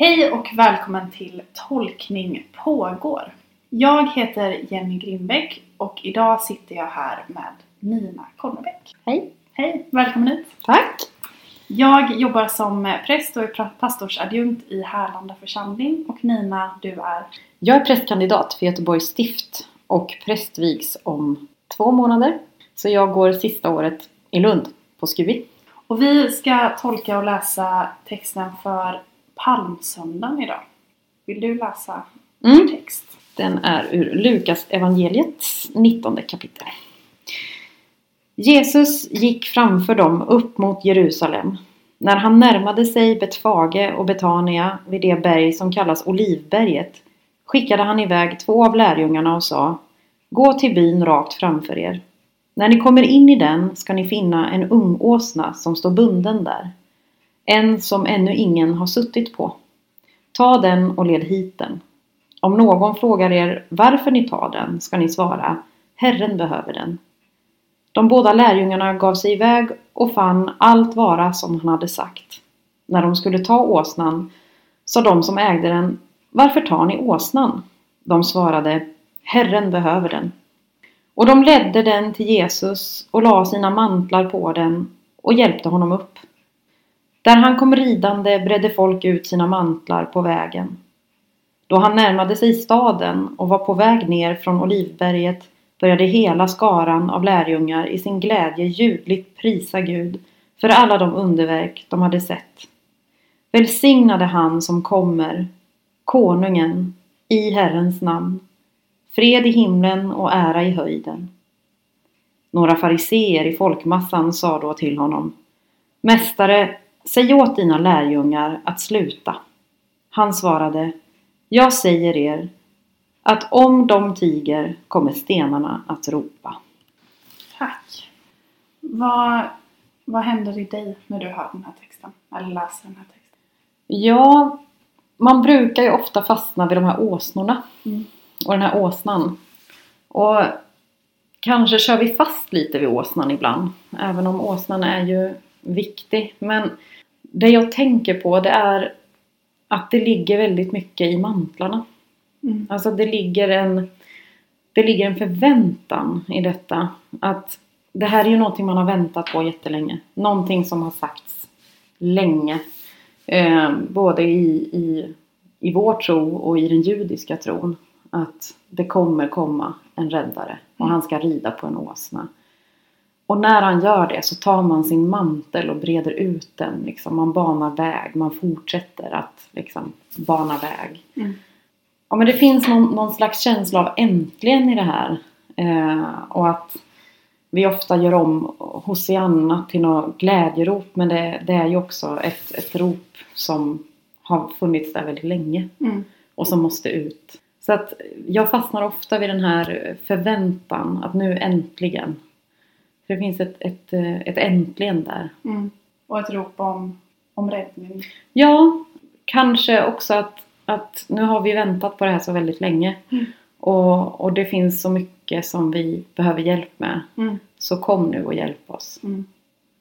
Hej och välkommen till Tolkning pågår. Jag heter Jenny Grimbeck och idag sitter jag här med Nina Kolmebäck. Hej! Hej, välkommen hit! Tack! Jag jobbar som präst och är pastorsadjunkt i Härlanda församling och Nina, du är? Jag är prästkandidat för Göteborgs stift och prästvigs om två månader. Så jag går sista året i Lund på SKUI. Och vi ska tolka och läsa texten för palmsöndagen idag. Vill du läsa Mm. text? Den är ur Lukas evangeliets 19 kapitel. Jesus gick framför dem upp mot Jerusalem. När han närmade sig Betfage och Betania vid det berg som kallas Olivberget skickade han iväg två av lärjungarna och sa Gå till byn rakt framför er. När ni kommer in i den ska ni finna en ung åsna som står bunden där. En som ännu ingen har suttit på. Ta den och led hit den. Om någon frågar er varför ni tar den ska ni svara Herren behöver den. De båda lärjungarna gav sig iväg och fann allt vara som han hade sagt. När de skulle ta åsnan sa de som ägde den Varför tar ni åsnan? De svarade Herren behöver den. Och de ledde den till Jesus och la sina mantlar på den och hjälpte honom upp. Där han kom ridande bredde folk ut sina mantlar på vägen. Då han närmade sig staden och var på väg ner från Olivberget började hela skaran av lärjungar i sin glädje ljudligt prisa Gud för alla de underverk de hade sett. Välsignade han som kommer, konungen, i Herrens namn. Fred i himlen och ära i höjden. Några fariseer i folkmassan sa då till honom Mästare, säg åt dina lärjungar att sluta. Han svarade Jag säger er att om de tiger kommer stenarna att ropa. Tack! Vad, vad händer i dig när du hör den här texten? Eller läser den här texten? Ja, man brukar ju ofta fastna vid de här åsnorna Mm. och den här åsnan. Och kanske kör vi fast lite vid åsnan ibland. Även om åsnan är ju viktig. Men det jag tänker på det är att det ligger väldigt mycket i mantlarna. Mm. Alltså det ligger en Det ligger en förväntan i detta. Att det här är ju någonting man har väntat på jättelänge. Någonting som har sagts länge. Eh, både i, i, i vår tro och i den judiska tron. Att det kommer komma en räddare och han ska rida på en åsna. Och när han gör det så tar man sin mantel och breder ut den. Liksom. Man banar väg. Man fortsätter att liksom, bana väg. Mm. Ja, men det finns någon, någon slags känsla av äntligen i det här. Eh, och att vi ofta gör om Hosianna till något glädjerop. Men det, det är ju också ett, ett rop som har funnits där väldigt länge. Mm. Och som måste ut. Så att jag fastnar ofta vid den här förväntan att nu äntligen. För det finns ett, ett, eh, ett äntligen där. Mm. Och ett rop om, om räddning. Ja, kanske också att, att nu har vi väntat på det här så väldigt länge. Mm. Och, och det finns så mycket som vi behöver hjälp med. Mm. Så kom nu och hjälp oss. Mm.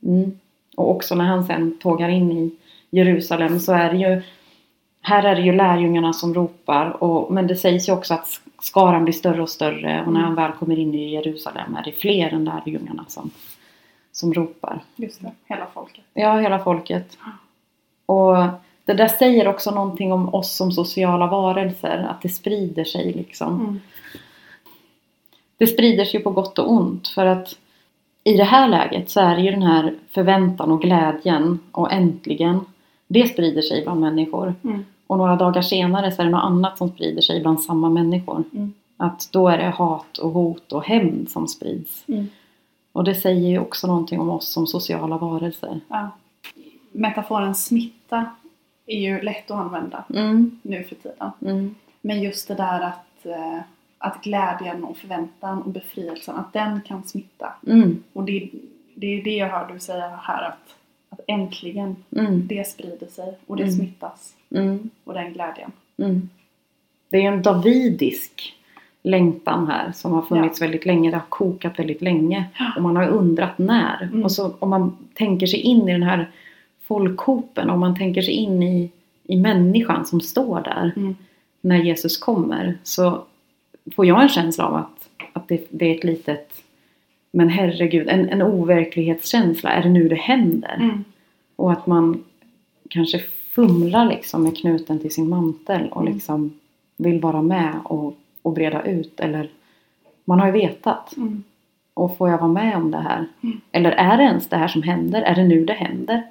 Mm. Och också när han sen tågar in i Jerusalem så är det ju här är det ju lärjungarna som ropar och, men det sägs ju också att skaran blir större och större och när Mm. han väl kommer in i Jerusalem är det fler än lärjungarna som, som ropar. Just det, hela folket. Ja, hela folket. Och det där säger också någonting om oss som sociala varelser, att det sprider sig liksom. Mm. Det sprider sig på gott och ont för att i det här läget så är det ju den här förväntan och glädjen och äntligen det sprider sig bland människor. Mm. Och några dagar senare så är det något annat som sprider sig bland samma människor. Mm. Att då är det hat och hot och hämnd som sprids. Mm. Och det säger ju också någonting om oss som sociala varelser. Ja. Metaforen smitta är ju lätt att använda Mm, nu för tiden. mm, Men just det där att, eh, att glädjen och förväntan och befrielsen, att den kan smitta. mm, Och det, det är det jag hör du säga här att, att äntligen mm, det sprider sig och det smittas. Mm, Och den glädjen. mm. Det är ju en davidisk längtan här som har funnits väldigt länge. Det har kokat väldigt länge. Ja. Och man har undrat när. Mm. Och så om man tänker sig in i den här folkhopen. Om man tänker sig in i, i människan som står där Mm. när Jesus kommer så får jag en känsla av att, att det, det är ett litet men herregud, en, en overklighetskänsla. Är det nu det händer? Mm. Och att man kanske fumlar liksom med knuten till sin mantel och Mm. liksom vill vara med och, och breda ut. Eller man har ju vetat. Mm. Och får jag vara med om det här? Mm. Eller är det ens det här som händer? Är det nu det händer?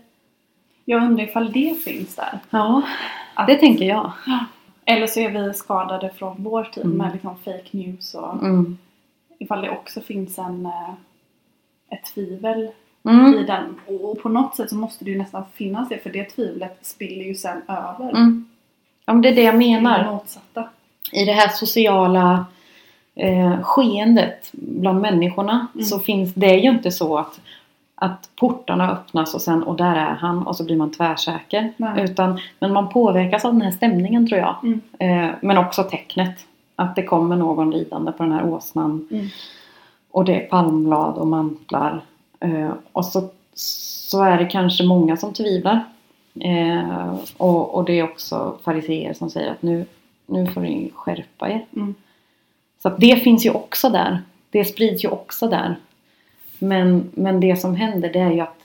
Jag undrar ifall det finns där. Ja, Att- det tänker jag. Eller så är vi skadade från vår tid Mm. med liksom fake news och Mm. ifall det också finns en, eh, ett tvivel Mm. i den. Och på något sätt så måste det ju nästan finnas det för det tvivlet spiller ju sen över. Mm. Ja, men det är det jag menar. det motsatta. i det här sociala eh, skeendet bland människorna Mm. så finns det ju inte så att, att portarna öppnas och sen och där är han och så blir man tvärsäker. Nej. Utan, men man påverkas av den här stämningen tror jag. Mm. Eh, men också tecknet. Att det kommer någon ridande på den här åsnan. Mm. Och det är palmblad och mantlar. Eh, och så, så är det kanske många som tvivlar. Eh, och, och det är också fariseer som säger att nu, nu får ni skärpa er. Mm. Så att det finns ju också där. Det sprids ju också där. Men, men det som händer det är ju att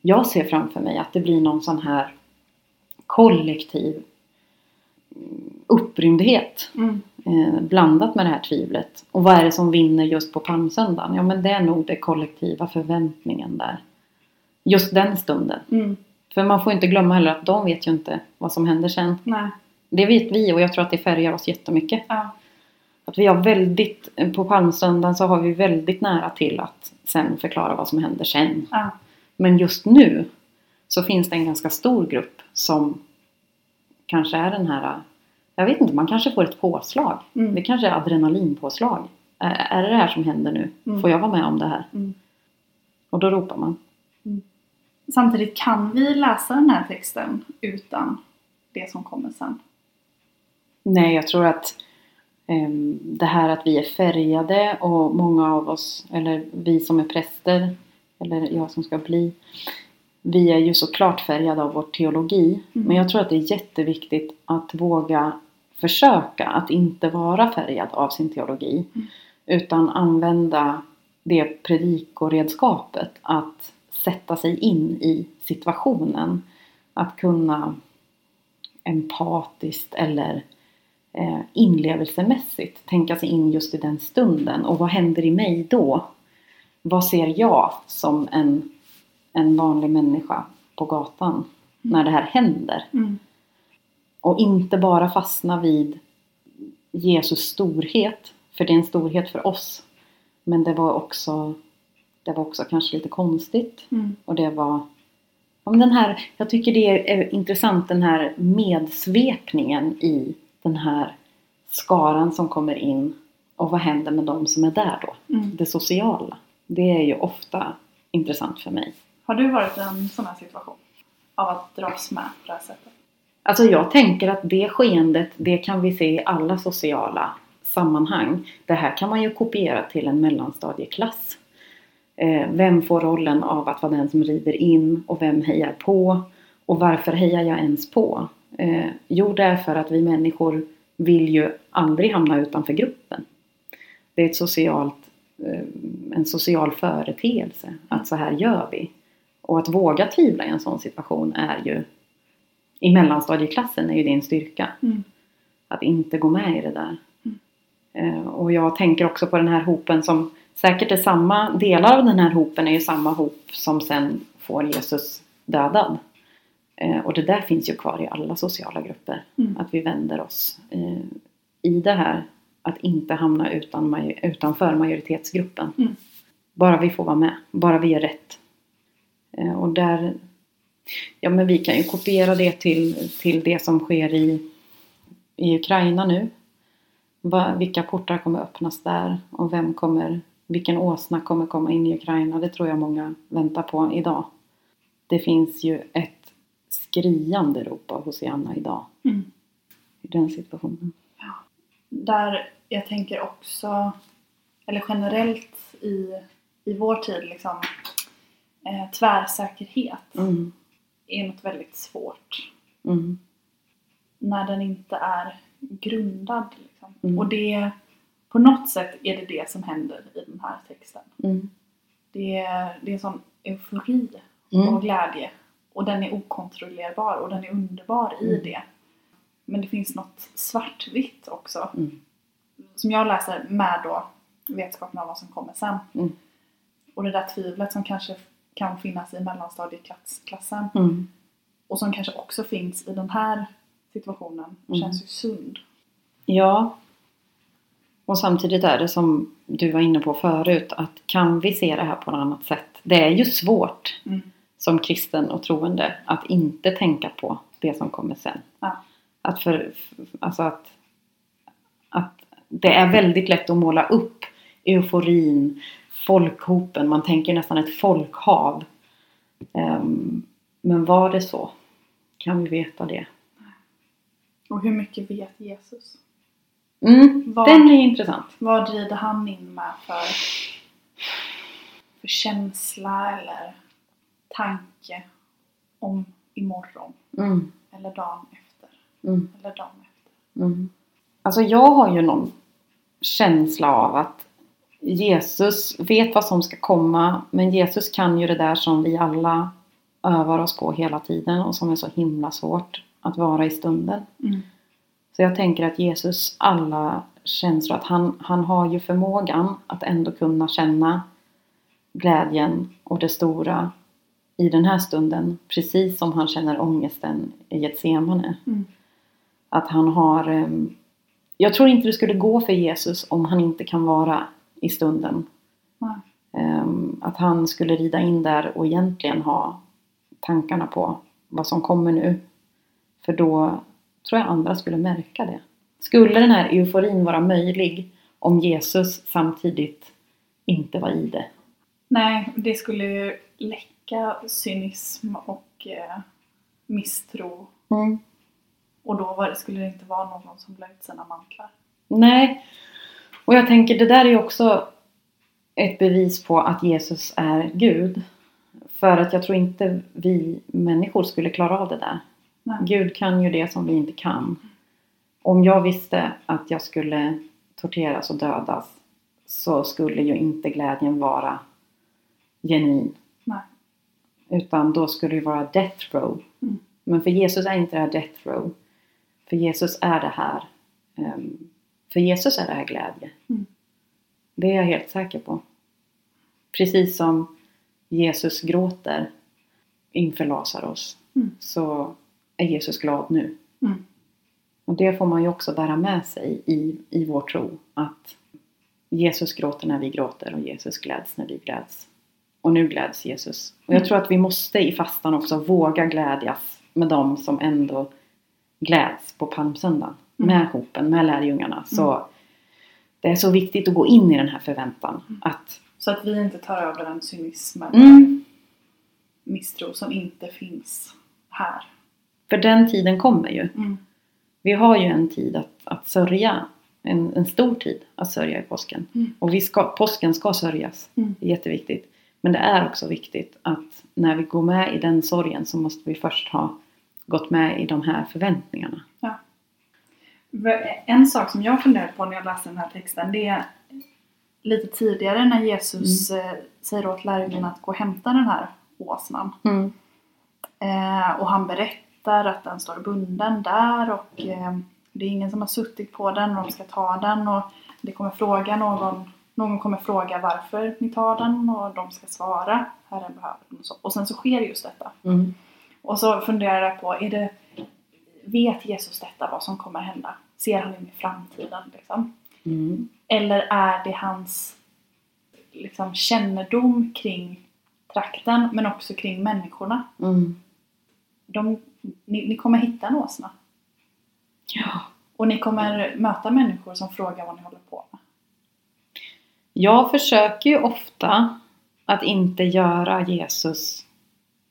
jag ser framför mig att det blir någon sån här kollektiv mm, upprymdhet Mm. Eh, blandat med det här tvivlet. Och vad är det som vinner just på palmsöndagen? Ja men det är nog den kollektiva förväntningen där. Just den stunden. Mm. För man får inte glömma heller att de vet ju inte vad som händer sen. Nej. Det vet vi och jag tror att det färgar oss jättemycket. Ja. Att vi har väldigt, på palmsöndagen så har vi väldigt nära till att sen förklara vad som händer sen. Ja. Men just nu så finns det en ganska stor grupp som kanske är den här, jag vet inte, man kanske får ett påslag. Mm. Det kanske är adrenalinpåslag. Är, är det det här som händer nu? Mm. Får jag vara med om det här? Mm. Och då ropar man. Samtidigt kan vi läsa den här texten utan det som kommer sen. Nej, jag tror att ehm, det här att vi är färgade och många av oss, eller vi som är präster, eller jag som ska bli, vi är ju såklart färgade av vår teologi. Mm. Men jag tror att det är jätteviktigt att våga försöka att inte vara färgad av sin teologi. Mm. Utan använda det predikoredskapet att sätta sig in i situationen. Att kunna empatiskt eller eh, inlevelsemässigt tänka sig in just i den stunden. Och vad händer i mig då? Vad ser jag som en, en vanlig människa på gatan när det här händer? Mm. Och inte bara fastna vid Jesus storhet, för det är en storhet för oss. Men det var också, det var också kanske lite konstigt. Mm. Och det var den här, jag tycker det är intressant den här medsvepningen i den här skaran som kommer in. Och vad händer med de som är där då? Mm. Det sociala. Det är ju ofta intressant för mig. Har du varit i en sån här situation? Av att dras med på det här sättet? Alltså jag tänker att det skeendet, det kan vi se i alla sociala sammanhang. Det här kan man ju kopiera till en mellanstadieklass. Eh, vem får rollen av att vara den som rider in och vem hejar på? Och varför hejar jag ens på? Eh, jo, det är för att vi människor vill ju aldrig hamna utanför gruppen. Det är ett socialt, eh, en social företeelse att så här gör vi. Och att våga tvivla i en sån situation är ju i mellanstadieklassen är ju det en styrka. Mm. Att inte gå med i det där. Mm. Eh, och jag tänker också på den här hopen som säkert är samma, delar av den här hopen är ju samma hop som sen får Jesus dödad. Eh, och det där finns ju kvar i alla sociala grupper. Mm. Att vi vänder oss eh, i det här att inte hamna utan, utanför majoritetsgruppen. Mm. Bara vi får vara med, bara vi är rätt. Och där, ja men vi kan ju kopiera det till, till det som sker i, i Ukraina nu. Va, vilka portar kommer öppnas där och vem kommer, vilken åsna kommer komma in i Ukraina? Det tror jag många väntar på idag. Det finns ju ett skriande rop av Hosianna idag Mm. i den situationen. Där jag tänker också, eller generellt i, i vår tid liksom, eh, tvärsäkerhet Mm. Är något väldigt svårt. Mm. när den inte är grundad. Liksom. Mm. Och det, på något sätt är det det som händer i den här texten. Mm. Det är, det är sån eufori Mm. och glädje. Och den är okontrollerbar och den är underbar i Mm. det. Men det finns något svartvitt också. Mm. Som jag läser med då vetskapen om vad som kommer sen. Och det där tvivlet som kanske kan finnas i mellanstadieklassen. Mm. Och som kanske också finns i den här situationen. Mm. Känns ju sund. Ja. Och samtidigt är det som du var inne på förut att kan vi se det här på något annat sätt? Det är ju svårt Mm. som kristen och troende att inte tänka på det som kommer sen. Ja. Att, för, alltså att, att det är väldigt lätt att måla upp euforin, folkhopen, man tänker nästan ett folkhav. Ehm, men var det så? Kan vi veta det? Och hur mycket vet Jesus? Mm, Vad- den är intressant. Vad rider han in med för, för känsla eller tanke om imorgon? Mm, Eller dagen efter? mm. Eller dagen efter? Mm. Alltså jag har ju någon känsla av att Jesus vet vad som ska komma men Jesus kan ju det där som vi alla övar oss på hela tiden och som är så himla svårt att vara i stunden. Mm. Så jag tänker att Jesus alla känslor, att han, han har ju förmågan att ändå kunna känna glädjen och det stora i den här stunden precis som han känner ångesten i Getsemane. Mm. Att han har... ehm, Jag tror inte det skulle gå för Jesus om han inte kan vara i stunden. Ehm, Att han skulle rida in där och egentligen ha tankarna på vad som kommer nu. För då tror jag andra skulle märka det. Skulle den här euforin vara möjlig om Jesus samtidigt inte var i det? Nej, det skulle ju läcka cynism och eh, misstro. Mm. Och då var skulle det inte vara någon som la ut sina mantlar. Nej. Och jag tänker det där är ju också ett bevis på att Jesus är Gud. För att jag tror inte vi människor skulle klara av det där. Nej. Gud kan ju det som vi inte kan. Om jag visste att jag skulle torteras och dödas så skulle ju inte glädjen vara genuin. Nej. Utan då skulle det vara death row. Mm. Men för Jesus är inte det här death row. För Jesus är det här. ehm, för Jesus är det här glädje. Mm. Det är jag helt säker på. Precis som Jesus gråter inför Lazarus Mm. så är Jesus glad nu. Mm. Och det får man ju också bära med sig i, i vår tro. Att Jesus gråter när vi gråter och Jesus gläds när vi gläds. Och nu gläds Jesus. Och jag Mm. tror att vi måste i fastan också våga glädjas med dem som ändå gläds på palmsöndagen. Mm. Med hopen, med lärjungarna. Så det är så viktigt att gå in i den här förväntan. Mm. Att Så att vi inte tar över en cynism eller mm, misstro som inte finns här. för den tiden kommer ju. Mm. Vi har ju en tid att, att sörja. En, en stor tid att sörja i påsken. Mm. Och vi ska, påsken ska sörjas. Mm. Det är jätteviktigt. Men det är också viktigt att när vi går med i den sorgen så måste vi först ha gått med i de här förväntningarna. En sak som jag funderade på när jag läste den här texten det är lite tidigare när Jesus Mm. eh, säger åt lärjungarna att gå och hämta den här åsnan. Mm. Eh, och han berättar att den står bunden där och eh, det är ingen som har suttit på den och de ska ta den och det kommer fråga någon någon kommer fråga varför ni tar den och de ska svara Herren behöver den och så. Och sen så sker just detta. Mm. Och så funderar jag på, är det, vet Jesus detta vad som kommer hända? Ser han in i framtiden liksom? Mm. Eller är det hans liksom, kännedom kring trakten men också kring människorna? Mm. De, ni, ni kommer hitta en åsna. Ja. Och ni kommer möta människor som frågar vad ni håller på med. Jag försöker ju ofta att inte göra Jesus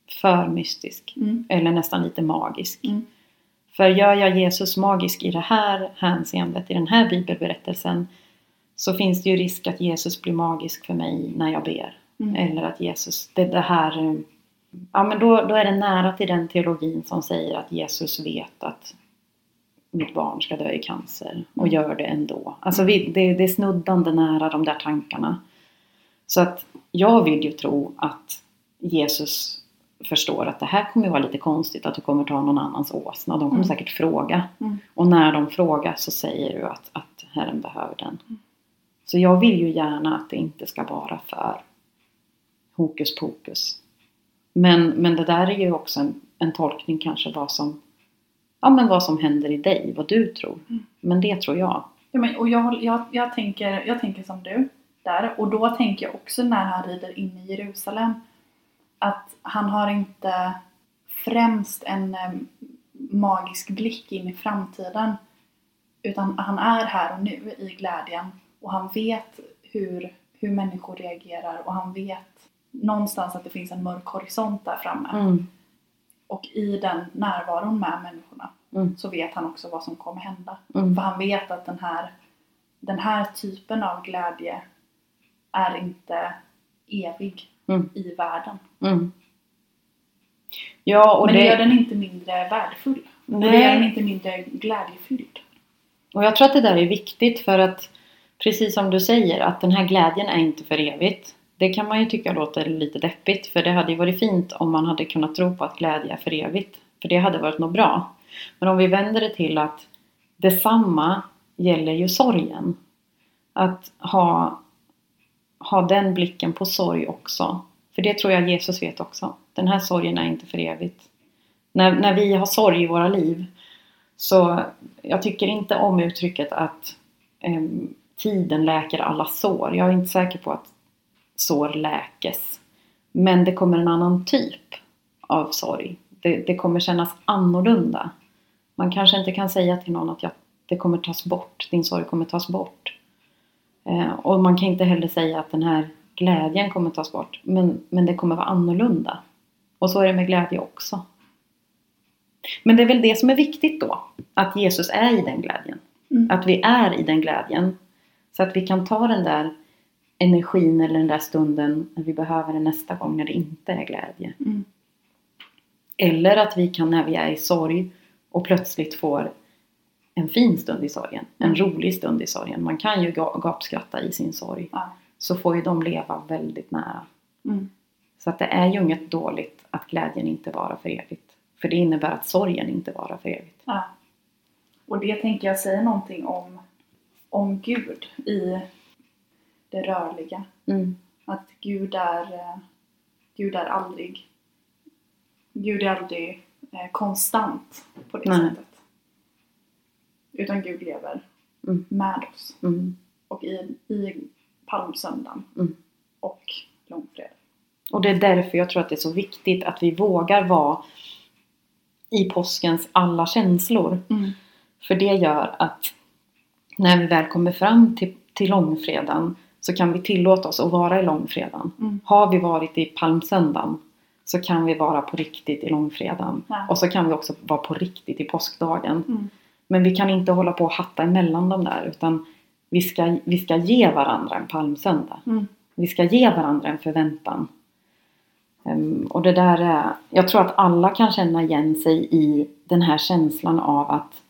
för mystisk. Mm. Eller nästan lite magisk. Mm. För gör jag Jesus magisk i det här hänseendet, i den här bibelberättelsen, så finns det ju risk att Jesus blir magisk för mig när jag ber. Mm. Eller att Jesus, det, det här... Ja men då, då är det nära till den teologin som säger att Jesus vet att mitt barn ska dö i cancer och Mm. gör det ändå. Alltså vi, det, det är snuddande nära de där tankarna. Så att jag vill ju tro att Jesus förstår att det här kommer ju vara lite konstigt att du kommer ta någon annans åsna. De kommer Mm. säkert fråga. Mm. Och när de frågar så säger du att, att Herren behöver den. Mm. Så jag vill ju gärna att det inte ska vara för hokus pokus. Men, men det där är ju också en, en tolkning kanske vad som, ja, men vad som händer i dig, vad du tror. Mm. Men det tror jag. Ja, men, och jag, jag, jag, tänker, jag tänker som du där. Och då tänker jag också när han rider in i Jerusalem att han har inte främst en eh, magisk blick in i framtiden. Utan han är här och nu i glädjen. Och han vet hur, hur människor reagerar och han vet någonstans att det finns en mörk horisont där framme. Mm. Och i den närvaron med människorna Mm. så vet han också vad som kommer hända. Mm. För han vet att den här, den här typen av glädje är inte evig Mm. i världen. Mm. Ja, och Men det, gör den inte mindre värdefull. Och det gör den inte mindre glädjefylld. Och jag tror att det där är viktigt för att precis som du säger att den här glädjen är inte för evigt. Det kan man ju tycka låter lite deppigt för det hade ju varit fint om man hade kunnat tro på att glädje är för evigt. För det hade varit något bra. Men om vi vänder det till att detsamma gäller ju sorgen. Att ha, ha den blicken på sorg också. För det tror jag Jesus vet också. Den här sorgen är inte för evigt. När, när vi har sorg i våra liv så jag tycker inte om uttrycket att eh, tiden läker alla sår. Jag är inte säker på att sår läkes. Men det kommer en annan typ av sorg. Det, det kommer kännas annorlunda. Man kanske inte kan säga till någon att jag, det kommer tas bort, din sorg kommer tas bort. Eh, och man kan inte heller säga att den här glädjen kommer tas bort. Men, men det kommer vara annorlunda. Och så är det med glädje också. Men det är väl det som är viktigt då. Att Jesus är i den glädjen. Mm. Att vi är i den glädjen. Så att vi kan ta den där energin eller den där stunden när vi behöver den nästa gång när det inte är glädje. Mm. Eller att vi kan när vi är i sorg och plötsligt får en fin stund i sorgen. En Mm. rolig stund i sorgen. Man kan ju ga- gapskratta i sin sorg. Ja. Så får ju de leva väldigt nära. Mm. Så att det är ju inget dåligt att glädjen inte varar för evigt. För det innebär att sorgen inte varar för evigt. Ja. Och det tänker jag säga någonting om, om Gud i det rörliga. Mm. Att Gud är, eh, Gud är aldrig Gud är aldrig eh, konstant på det Nej. sättet. Utan Gud lever Mm. med oss. Mm. Och i, i palmsöndagen Mm. och långfredag. Och det är därför jag tror att det är så viktigt att vi vågar vara i påskens alla känslor. Mm. För det gör att när vi väl kommer fram till, till långfredagen så kan vi tillåta oss att vara i långfredagen. Mm. Har vi varit i palmsöndagen så kan vi vara på riktigt i långfredagen. Ja. Och så kan vi också vara på riktigt i påskdagen. Mm. Men vi kan inte hålla på och hatta emellan dem där utan vi ska, vi ska ge varandra en palmsöndag. Mm. Vi ska ge varandra en förväntan. Ehm, och det där är, jag tror att alla kan känna igen sig i den här känslan av att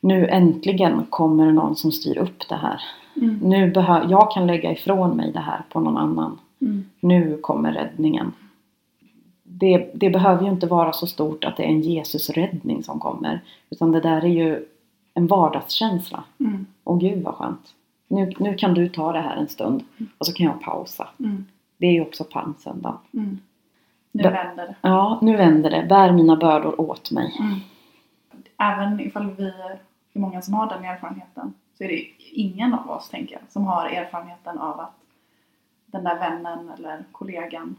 nu äntligen kommer någon som styr upp det här. Mm. Nu behö- jag kan lägga ifrån mig det här på någon annan. Mm. Nu kommer räddningen. Det, det behöver ju inte vara så stort att det är en Jesusräddning som kommer. Utan det där är ju en vardagskänsla. Mm. Åh gud vad skönt. Nu, nu kan du ta det här en stund. Och så kan jag pausa. Mm. Det är ju också palmsöndag. Mm. Nu Bä- vänder det. Ja, nu vänder det. Bär mina bördor åt mig. Mm. Även ifall vi är många som har den erfarenheten så är det ingen av oss, tänker jag, som har erfarenheten av att den där vännen eller kollegan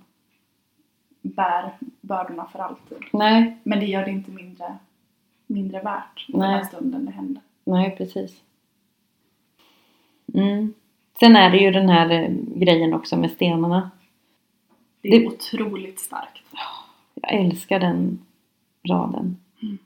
bär bördorna för alltid. Nej, Men det gör det inte mindre, mindre värt den Nej. här stunden det hände. nej precis. Mm. Sen är det ju den här eh, grejen också med stenarna. Det är Det- otroligt starkt. Jag älskar den raden. Mm.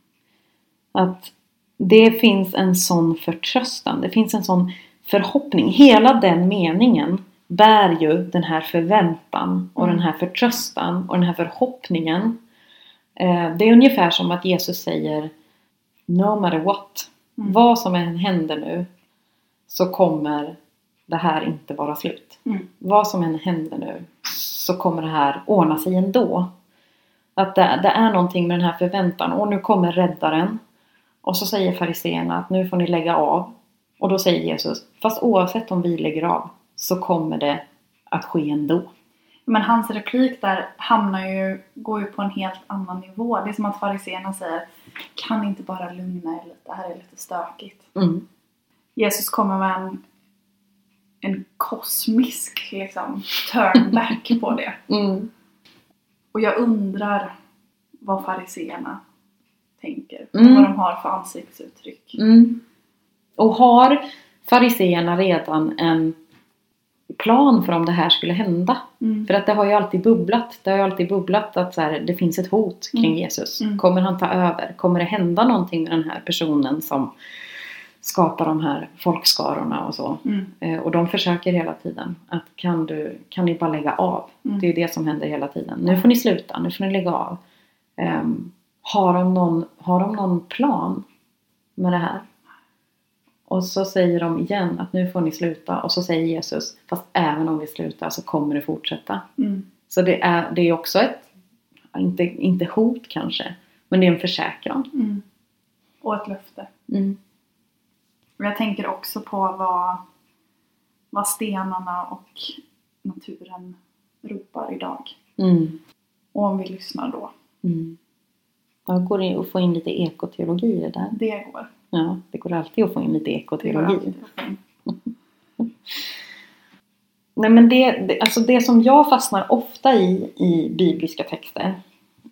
Att det finns en sån förtröstan. Det finns en sån förhoppning. Hela den meningen bär ju den här förväntan och Mm. den här förtröstan och den här förhoppningen. Eh, Det är ungefär som att Jesus säger no matter what, Mm. vad som än händer nu så kommer det här inte vara slut. Mm. Vad som än händer nu så kommer det här ordna sig ändå. Att det, det är någonting med den här förväntan. Och nu kommer räddaren. Och så säger fariséerna att nu får ni lägga av. Och då säger Jesus, fast oavsett om vi lägger av så kommer det att ske ändå. Men hans replik där hamnar ju, går ju på en helt annan nivå. Det är som att fariséerna säger Kan inte bara lugna er lite, det här är lite stökigt. Mm. Jesus kommer med en, en kosmisk liksom, turn back på det. Mm. Och jag undrar vad fariséerna tänker. Mm. vad de har för ansiktsuttryck. Mm. Och har fariséerna redan en plan för om det här skulle hända? Mm. För att det har ju alltid bubblat. Det har ju alltid bubblat att så här, det finns ett hot kring Mm. Jesus. Mm. Kommer han ta över? Kommer det hända någonting med den här personen som skapar de här folkskarorna och så? Mm. Eh, och de försöker hela tiden att kan, du, kan ni bara lägga av? Mm. Det är ju det som händer hela tiden. Nu får ni sluta, nu får ni lägga av. Ehm, har, de någon, har de någon plan med det här? Och så säger de igen att nu får ni sluta. Och så säger Jesus, fast även om vi slutar så kommer det fortsätta. Mm. Så det är, det är också ett, inte, inte hot kanske, men det är en försäkran. Mm. Och ett löfte. Mm. Och jag tänker också på vad, vad stenarna och naturen ropar idag. Mm. Och om vi lyssnar då. Mm. Ja, går det att få in lite ekoteologi i det där? Det går. Ja, det går alltid att få in lite ekoteologi. Nej men det, det, alltså det som jag fastnar ofta i i bibliska texter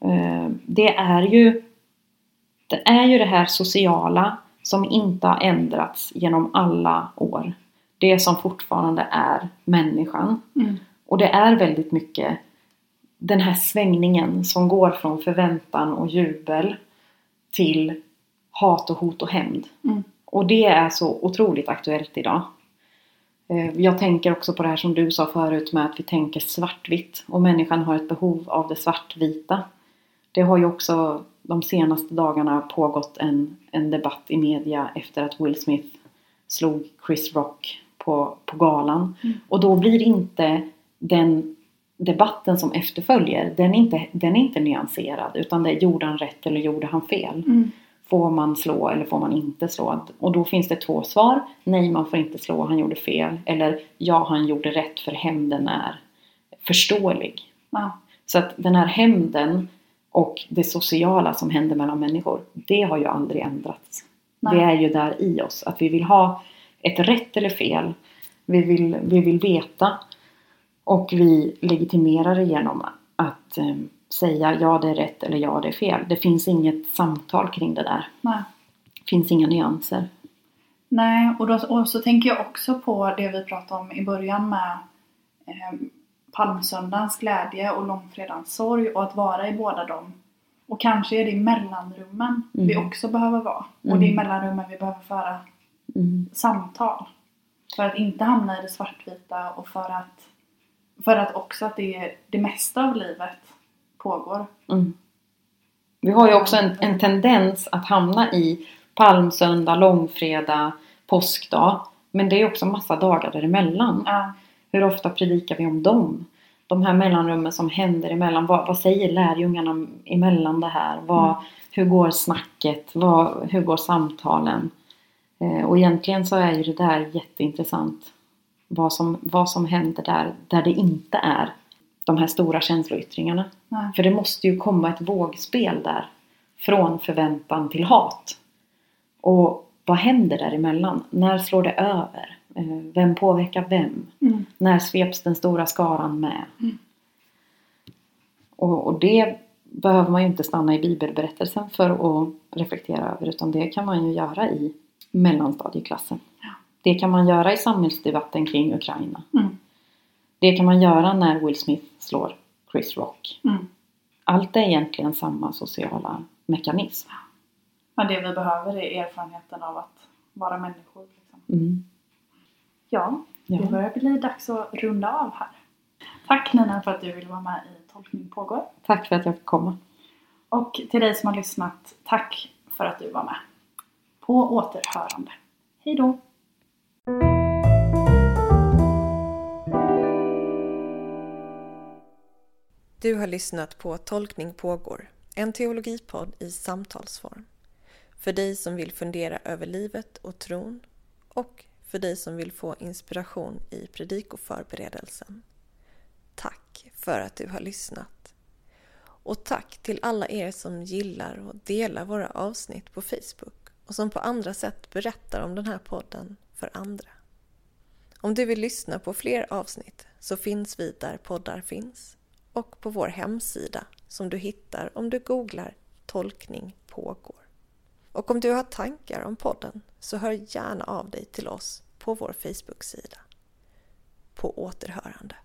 eh, Det är ju Det är ju det här sociala som inte har ändrats genom alla år. Det som fortfarande är människan. Mm. Och det är väldigt mycket den här svängningen som går från förväntan och jubel till hat och hot och hämnd. Mm. Och det är så otroligt aktuellt idag. Eh, Jag tänker också på det här som du sa förut med att vi tänker svartvitt och människan har ett behov av det svartvita. Det har ju också de senaste dagarna pågått en, en debatt i media efter att Will Smith slog Chris Rock på, på galan. Mm. Och då blir inte den debatten som efterföljer, den är inte, den är inte nyanserad utan det är gjorde han rätt eller gjorde han fel? Mm. Får man slå eller får man inte slå? Och då finns det två svar. Nej, man får inte slå, han gjorde fel. Eller ja, han gjorde rätt för hämnden är förståelig. Ja. Så att den här hämnden och det sociala som händer mellan människor, det har ju aldrig ändrats. Nej. Det är ju där i oss, att vi vill ha ett rätt eller fel. Vi vill, vi vill veta och vi legitimerar det genom att eh, säga ja det är rätt eller ja det är fel. Det finns inget samtal kring det där. Nej. Det finns inga nyanser. Nej, och, då, och så tänker jag också på det vi pratade om i början med eh, palmsöndagens glädje och långfredagens sorg och att vara i båda dem. Och kanske är det i mellanrummen vi Mm. också behöver vara. Och Mm. det är i mellanrummen vi behöver föra Mm. samtal. För att inte hamna i det svartvita och för att, för att också att det, är, det mesta av livet pågår. Mm. Vi har ju också en, en tendens att hamna i palmsöndag, långfredag, påskdag. Men det är också massa dagar däremellan. Ja, Hur ofta predikar vi om dem? De här mellanrummen som händer emellan. Vad, vad säger lärjungarna emellan det här? Vad, Mm. Hur går snacket? Vad, hur går samtalen? Eh, och egentligen så är ju det där jätteintressant. Vad som, vad som händer där, där det inte är de här stora känsloyttringarna. nej. För det måste ju komma ett vågspel där. Från förväntan till hat. Och vad händer däremellan? När slår det över? Eh, Vem påverkar vem? Mm. När sveps den stora skaran med? Mm. Och, och det behöver man ju inte stanna i bibelberättelsen för att reflektera över utan det kan man ju göra i mellanstadieklassen. Ja. Det kan man göra i samhällsdebatten kring Ukraina. Mm. Det kan man göra när Will Smith slår Chris Rock. Mm. Allt är egentligen samma sociala mekanism. Men det vi behöver är erfarenheten av att vara människor. Liksom. Mm. Ja, Ja. det börjar bli dags att runda av här. Tack Nina för att du ville vara med i Tolkning pågår. Tack för att jag fick komma. Och till dig som har lyssnat, tack för att du var med. På återhörande. Hej då! Du har lyssnat på Tolkning pågår, en teologipodd i samtalsform. För dig som vill fundera över livet och tron och för dig som vill få inspiration i predikoförberedelsen. Tack för att du har lyssnat. Och tack till alla er som gillar och delar våra avsnitt på Facebook och som på andra sätt berättar om den här podden för andra. Om du vill lyssna på fler avsnitt så finns vi där poddar finns och på vår hemsida som du hittar om du googlar Tolkning pågår. Och om du har tankar om podden så hör gärna av dig till oss på vår Facebook-sida. På återhörande.